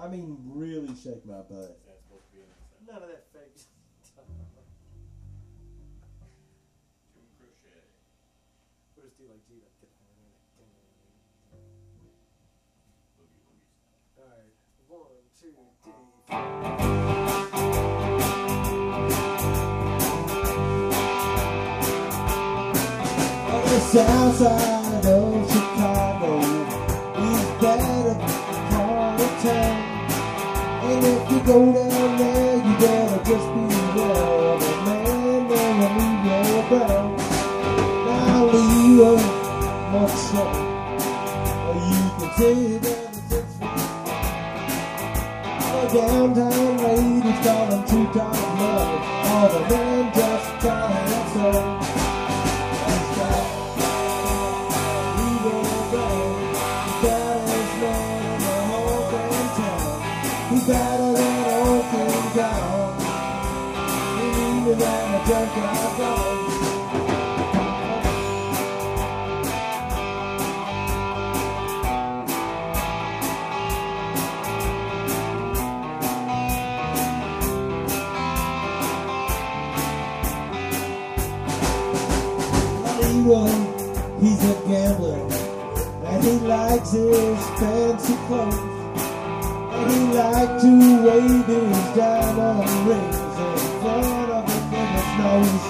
I mean, really shake my butt. Is that supposed to be an? None of that fake. Crochet. We'll just do like G. Like, Boogie Woogie all right, one, two, three. On oh, the go down there, you better just of a man named Leroy Brown. Now Leroy, much so, you can it's six feet. The downtown ladies call him two top love. All the men he's a gambler, and he likes his fancy clothes. And he likes to wave his diamond of his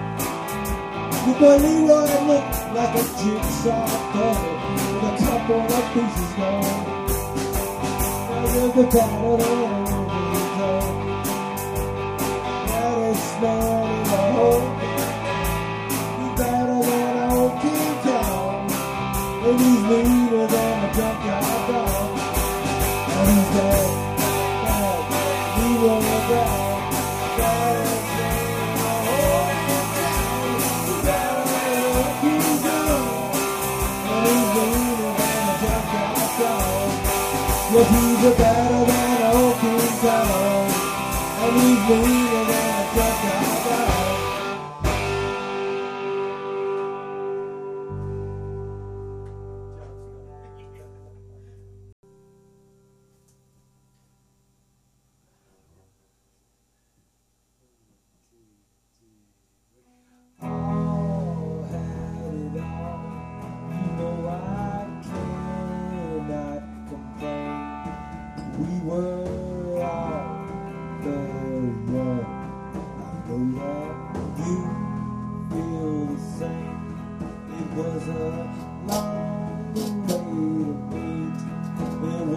boy Leroy looked like a jigsaw puzzle with a couple of pieces gone. There's the battle on the door. Baddest man in the whole He's better than old King. And he's meaner than a junkyard dog. And he's dead, A better than King Kong. And he's meaner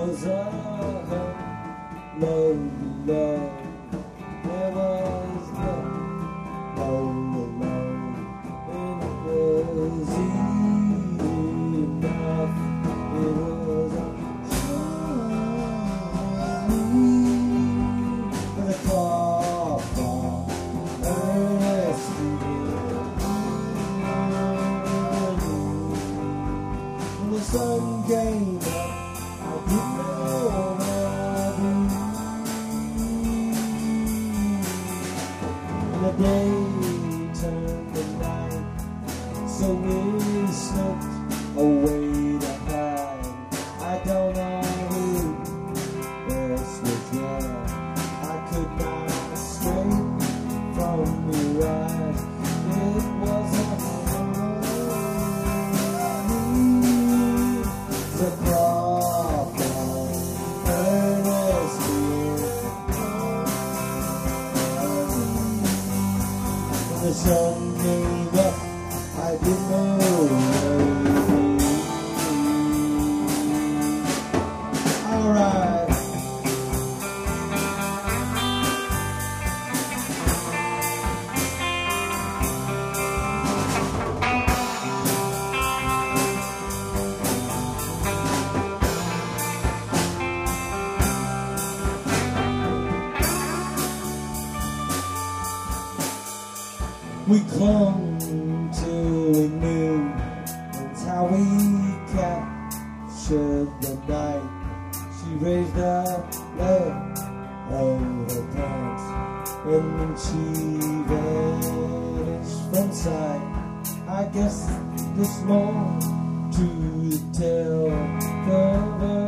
was a lovely love. achievements from sight. I guess this more to tell the world.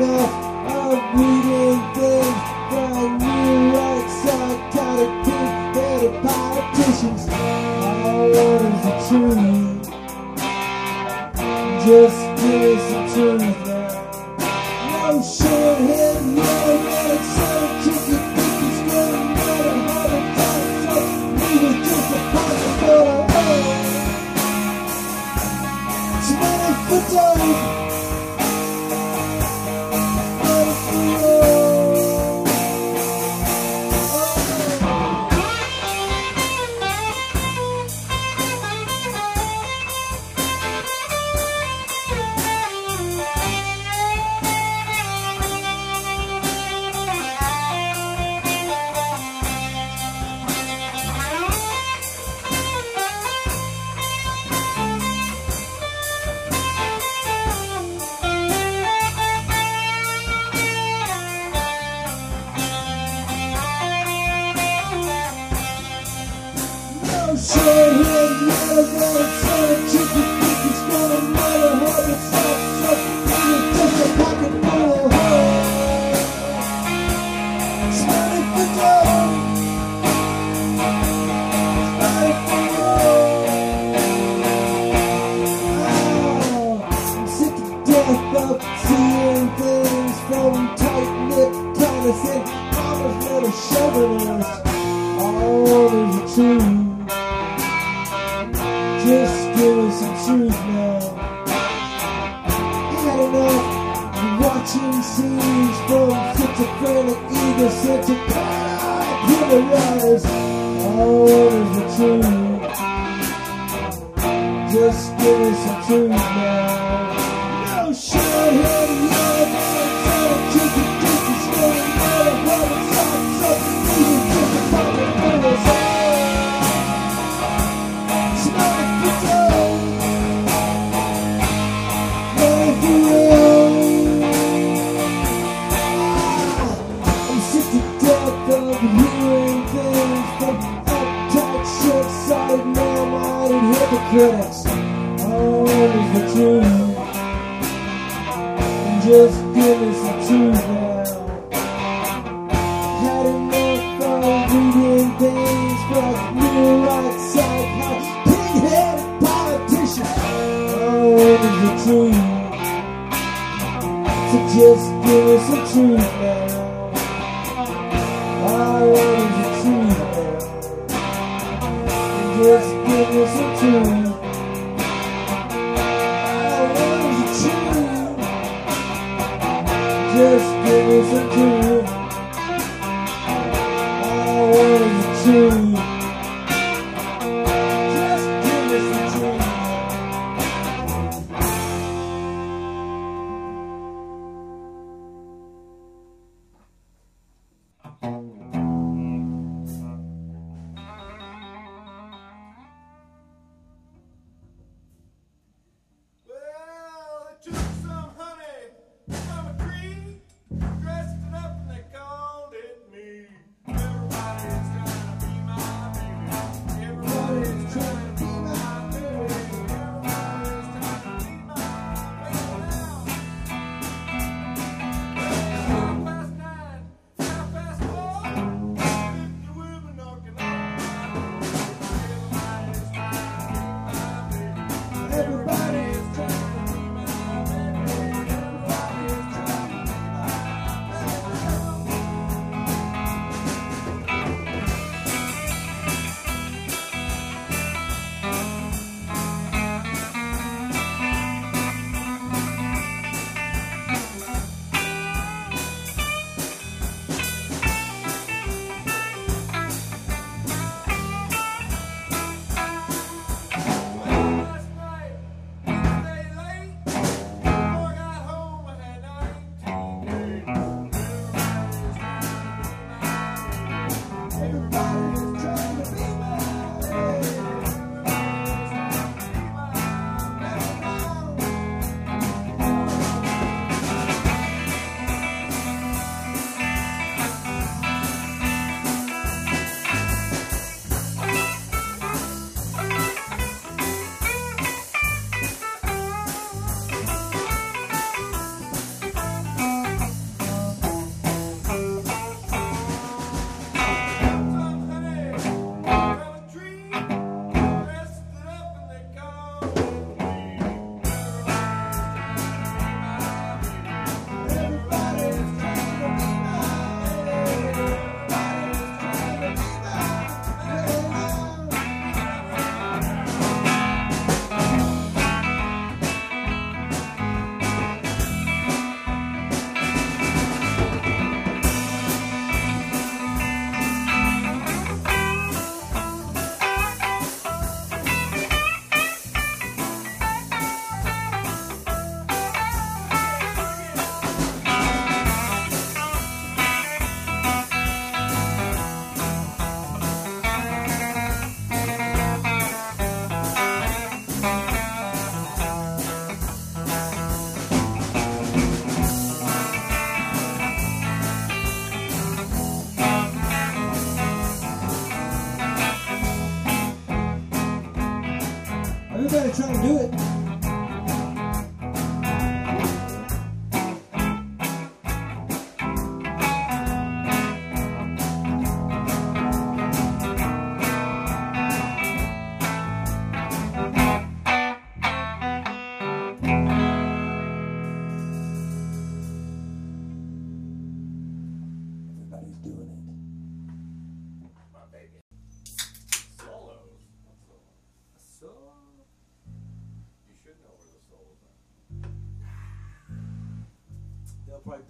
I'm reading things from you like psychotic kids and politicians. All the truth. Just is the truth. Just give us a truth now. critics always the truth. And just give us the truth now. Had enough of reading things from new right side house. Pig-headed politicians always the truth. So just give us the truth now. Always the truth now. Just give us the 九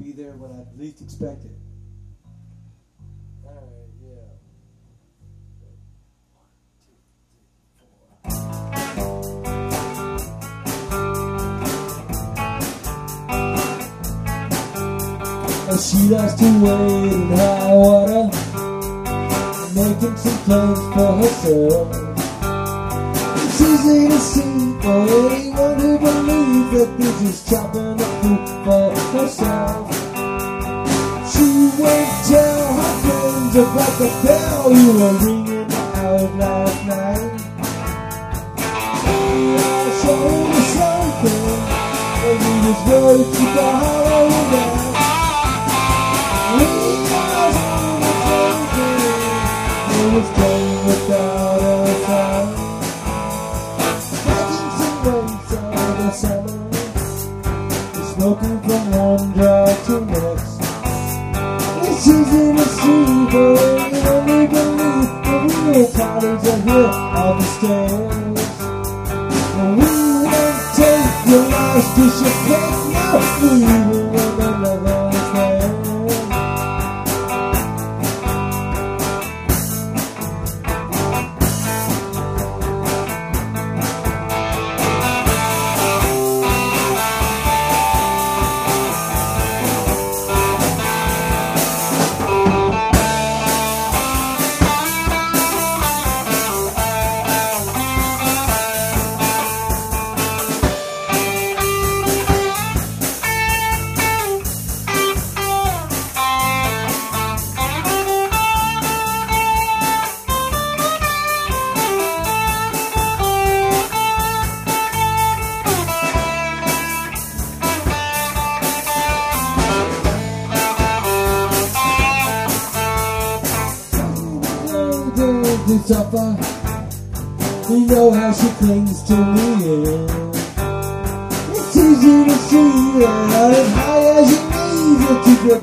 be there when I least expect it. She likes to wait in high water, making some plans for herself. It's easy to see for anyone who believes that this is chopping up the herself. She would tell her friends about the bell you were ringing out last night. We all showed her something, but we just wrote to the hollow down. We caused all something, thinking, it was only believe the real parties are here on the stairs. We won't take your of cake, no, we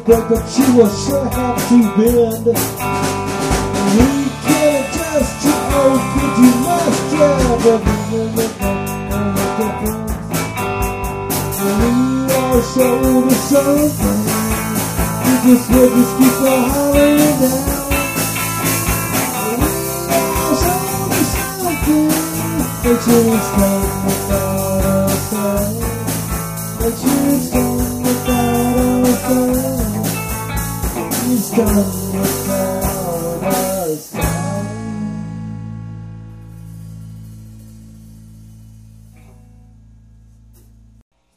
that but she will sure have to bend. We can't adjust to old but you must difference. We all shoulder something. You just will just keep on hollering down. But you stand without a sound. But you stand It's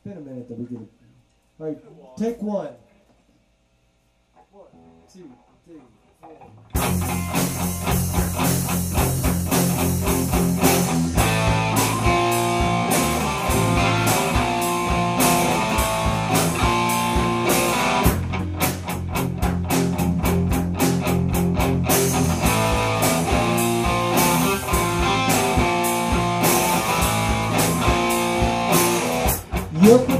been a minute that we get it. All right, take one. One, two, three, four. Your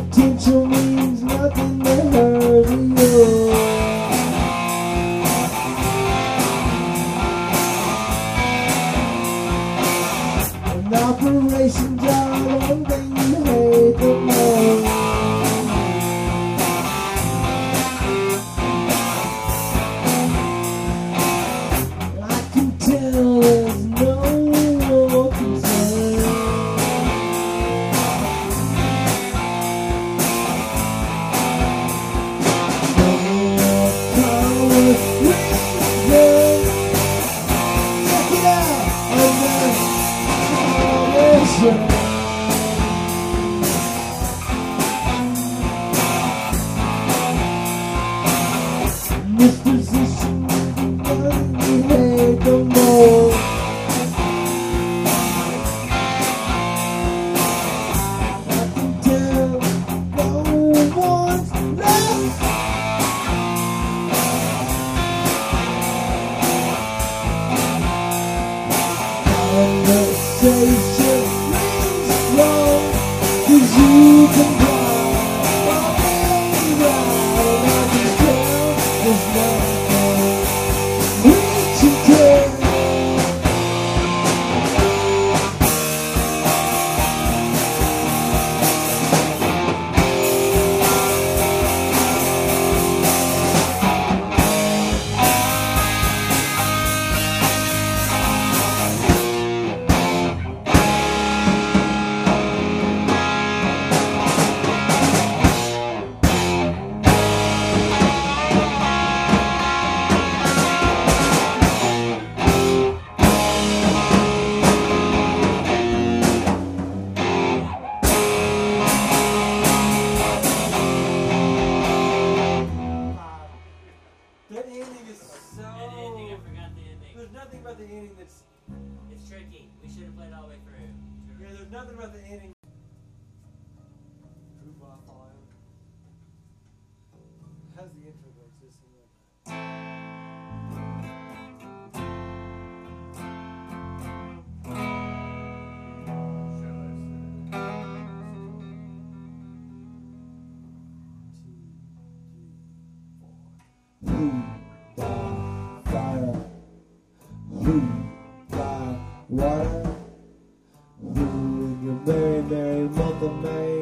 the bay.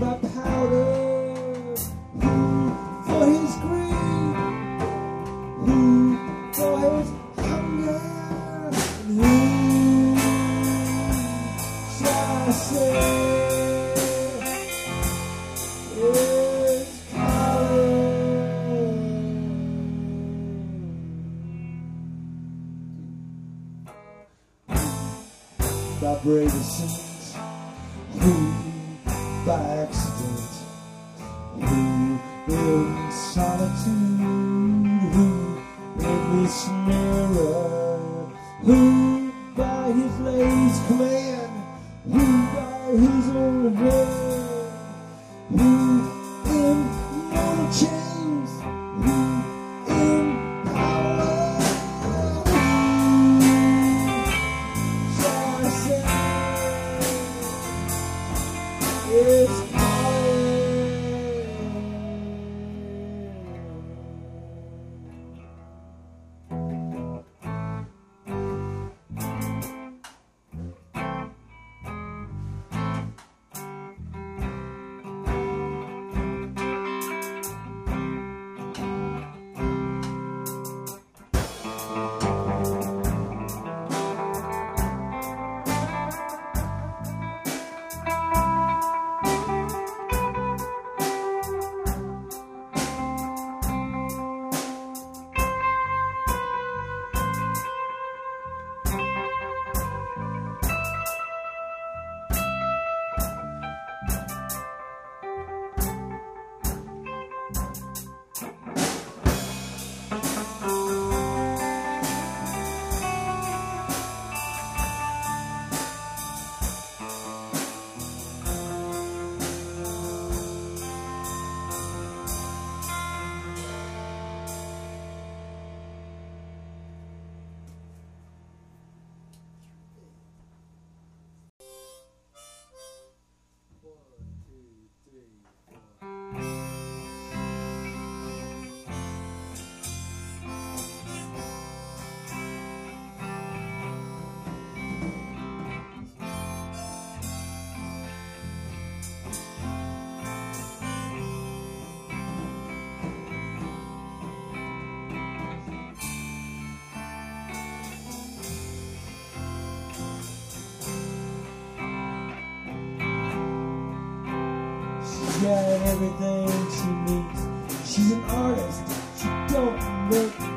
my back. Cheers. everything she needs. She's an artist, she don't look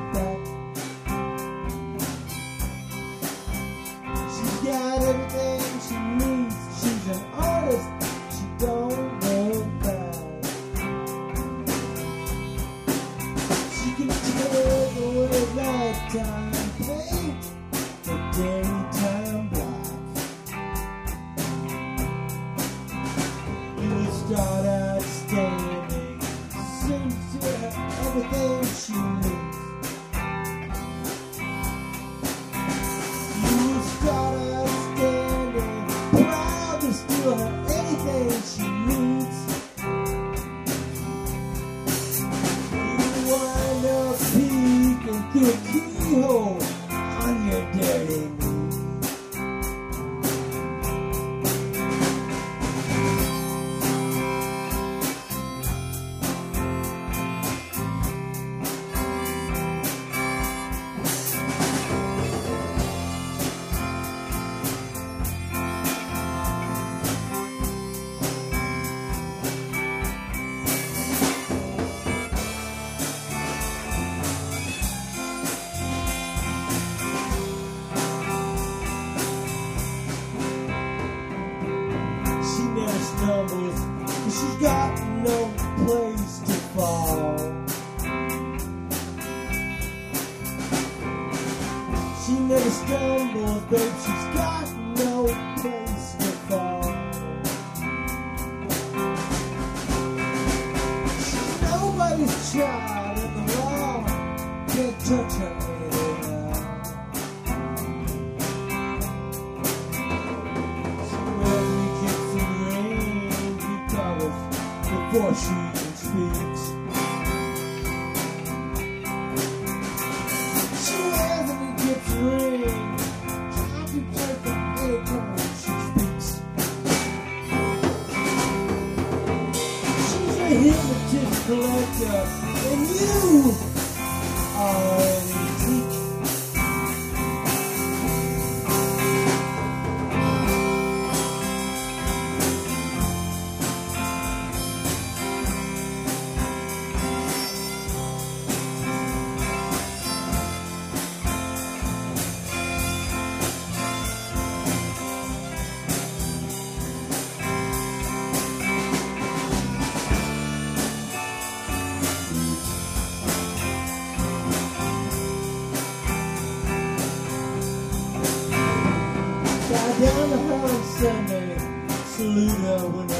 she speaks. She wears a gift ring, happy birthday apron she speaks. She's a hypnotist collector. Send salute her when I